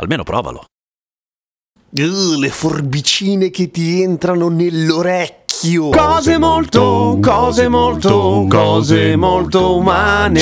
Almeno provalo. Uh, le forbicine che ti entrano nell'orecchio. Cose molto, cose molto, cose molto umane.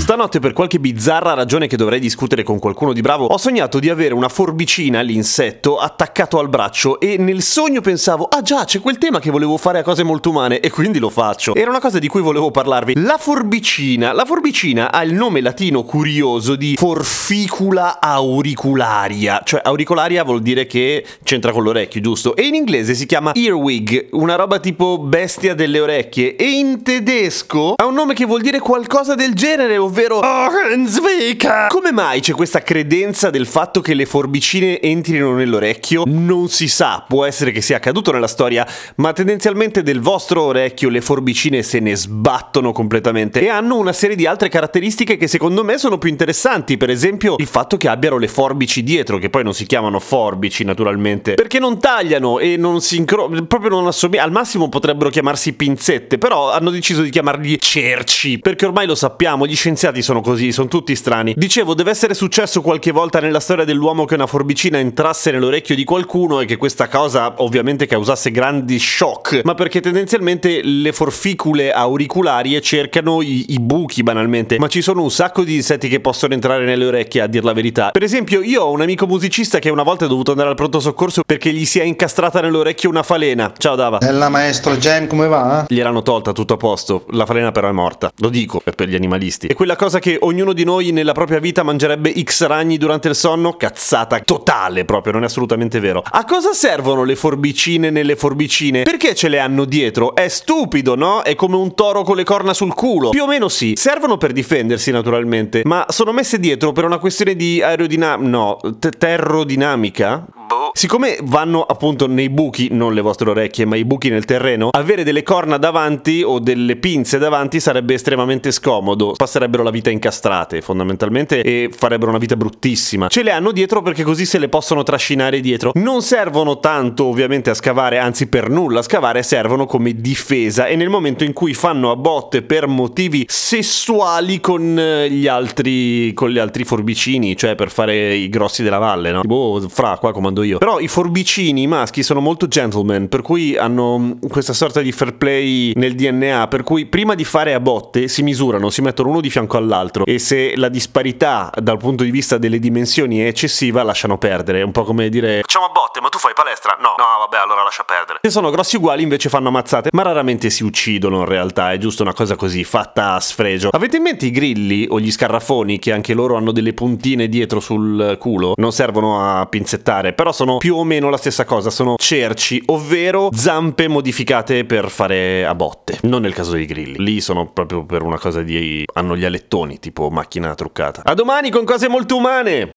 Stanotte per qualche bizzarra ragione che dovrei discutere con qualcuno di bravo, ho sognato di avere una forbicina, l'insetto, attaccato al braccio e nel sogno pensavo, ah già, c'è quel tema che volevo fare a cose molto umane e quindi lo faccio. Era una cosa di cui volevo parlarvi. La forbicina. La forbicina ha il nome latino curioso di forficula auricularia, cioè auricularia vuol dire che c'entra con l'orecchio, giusto? E in inglese si chiama earwig, una roba tipo bestia delle orecchie. E in tedesco ha un nome che vuol dire qualcosa del genere, ovvero Ohrenzweiker. Come mai c'è questa credenza del fatto che le forbicine entrino nell'orecchio? Non si sa, può essere che sia accaduto nella storia, ma tendenzialmente del vostro orecchio le forbicine se ne sbattono completamente. E hanno una serie di altre caratteristiche che secondo me sono più interessanti, per esempio il fatto che abbiano le forbici dietro, che poi non si chiamano forbici naturalmente, perché non tagliano e non si incrociano, proprio non assomigliano, al massimo potrebbero chiamarsi pinzette, però hanno deciso di chiamarli cerci, perché ormai lo sappiamo, gli scienziati sono così, sono tutti strani. Dicevo, deve essere successo qualche volta nella storia dell'uomo che una forbicina entrasse nell'orecchio di qualcuno e che questa cosa ovviamente causasse grandi shock, ma perché tendenzialmente le forficule auricularie cercano i, i buchi banalmente, ma ci sono un sacco di insetti che possono entrare nelle orecchie a dir la verità. Per esempio, io ho un amico musicista che una volta è dovuto andare al pronto soccorso perché gli si è incastrata nell'orecchio una falena. Ciao Dava. Bella maestro Gem, come va? Gliel'hanno tolta tutto a posto, la falena però è morta. Lo dico per, per gli animalisti. E quella cosa che ognuno di noi nella propria vita mangerebbe X ragni durante il sonno? Cazzata totale proprio, non è assolutamente vero. A cosa servono le forbicine nelle forbicine? Perché ce le hanno dietro? È stupido, no? È come un toro con le corna sul culo. Più o meno sì. Servono per difendersi naturalmente, ma sono messe dietro per una questione di aerodinamica... no, t- terrodinamica? Boh. Siccome vanno appunto nei buchi, non le vostre orecchie, ma i buchi nel terreno, avere delle corna davanti o delle pinze davanti sarebbe estremamente scomodo. Passerebbero la vita incastrate fondamentalmente e farebbero una vita bruttissima. Ce le hanno dietro perché così se le possono trascinare dietro. Non servono tanto ovviamente a scavare, anzi per nulla a scavare, servono come difesa e nel momento in cui fanno a botte per motivi sessuali con eh, gli altri con gli altri forbicini, cioè per fare i grossi della valle, no? Tipo fra qua comando io. Però i forbicini maschi sono molto gentleman, per cui hanno mm, questa sorta di fair play nel DNA, per cui prima di fare a botte si misurano, si mettono uno di fianco all'altro e se la disparità dal punto di vista delle dimensioni è eccessiva lasciano perdere, è un po' come dire Facciamo a botte, ma tu fai palestra? No. No, vabbè, allora lascia perdere. se sono grossi uguali invece fanno ammazzate, ma raramente si uccidono in realtà, è giusto una cosa così, fatta a sfregio. Avete in mente i grilli o gli scarrafoni che anche loro hanno delle puntine dietro sul culo? Non servono a pinzettare, però sono più o meno la stessa cosa, sono cerci, ovvero zampe modificate per fare a botte. Non nel caso dei grilli, lì sono proprio per una cosa di... hanno gli alettoni, tipo macchina truccata. A domani con cose molto umane!